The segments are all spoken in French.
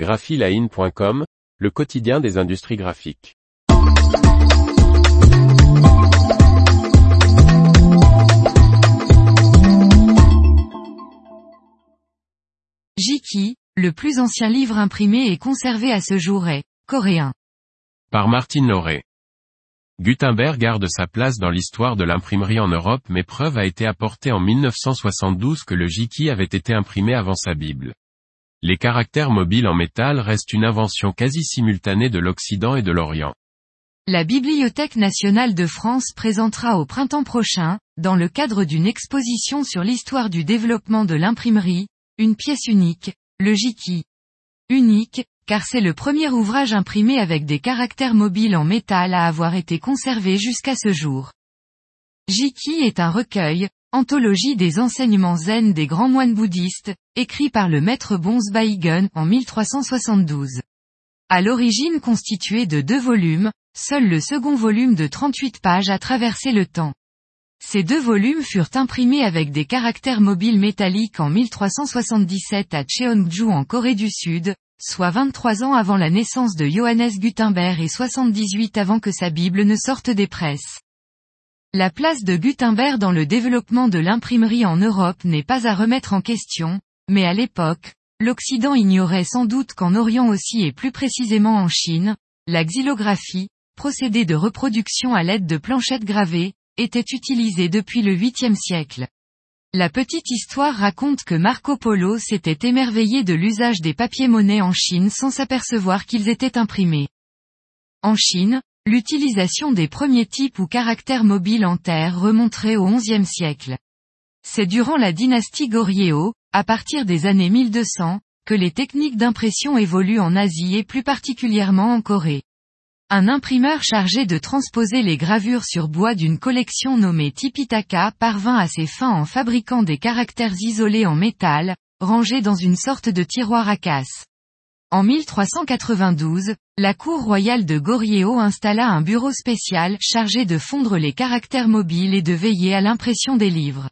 graphiline.com, le quotidien des industries graphiques. Jiki, le plus ancien livre imprimé et conservé à ce jour est coréen. Par Martine Lauré. Gutenberg garde sa place dans l'histoire de l'imprimerie en Europe mais preuve a été apportée en 1972 que le Jiki avait été imprimé avant sa Bible. Les caractères mobiles en métal restent une invention quasi simultanée de l'Occident et de l'Orient. La Bibliothèque nationale de France présentera au printemps prochain, dans le cadre d'une exposition sur l'histoire du développement de l'imprimerie, une pièce unique, le Jiki. Unique, car c'est le premier ouvrage imprimé avec des caractères mobiles en métal à avoir été conservé jusqu'à ce jour. Jiki est un recueil, Anthologie des enseignements zen des grands moines bouddhistes, écrit par le maître Bonze Baigun en 1372. À l'origine constitué de deux volumes, seul le second volume de 38 pages a traversé le temps. Ces deux volumes furent imprimés avec des caractères mobiles métalliques en 1377 à Cheongju en Corée du Sud, soit 23 ans avant la naissance de Johannes Gutenberg et 78 avant que sa Bible ne sorte des presses. La place de Gutenberg dans le développement de l'imprimerie en Europe n'est pas à remettre en question, mais à l'époque, l'Occident ignorait sans doute qu'en Orient aussi et plus précisément en Chine, la xylographie, procédé de reproduction à l'aide de planchettes gravées, était utilisée depuis le 8e siècle. La petite histoire raconte que Marco Polo s'était émerveillé de l'usage des papiers-monnaies en Chine sans s'apercevoir qu'ils étaient imprimés. En Chine, L'utilisation des premiers types ou caractères mobiles en terre remonterait au XIe siècle. C'est durant la dynastie Goryeo, à partir des années 1200, que les techniques d'impression évoluent en Asie et plus particulièrement en Corée. Un imprimeur chargé de transposer les gravures sur bois d'une collection nommée Tipitaka parvint à ses fins en fabriquant des caractères isolés en métal, rangés dans une sorte de tiroir à casse. En 1392, la cour royale de Goryeo installa un bureau spécial chargé de fondre les caractères mobiles et de veiller à l'impression des livres.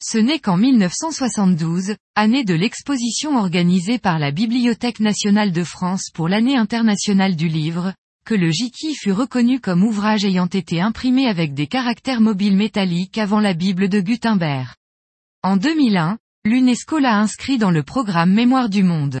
Ce n'est qu'en 1972, année de l'exposition organisée par la Bibliothèque nationale de France pour l'année internationale du livre, que le Jiki fut reconnu comme ouvrage ayant été imprimé avec des caractères mobiles métalliques avant la Bible de Gutenberg. En 2001, l'UNESCO l'a inscrit dans le programme Mémoire du Monde.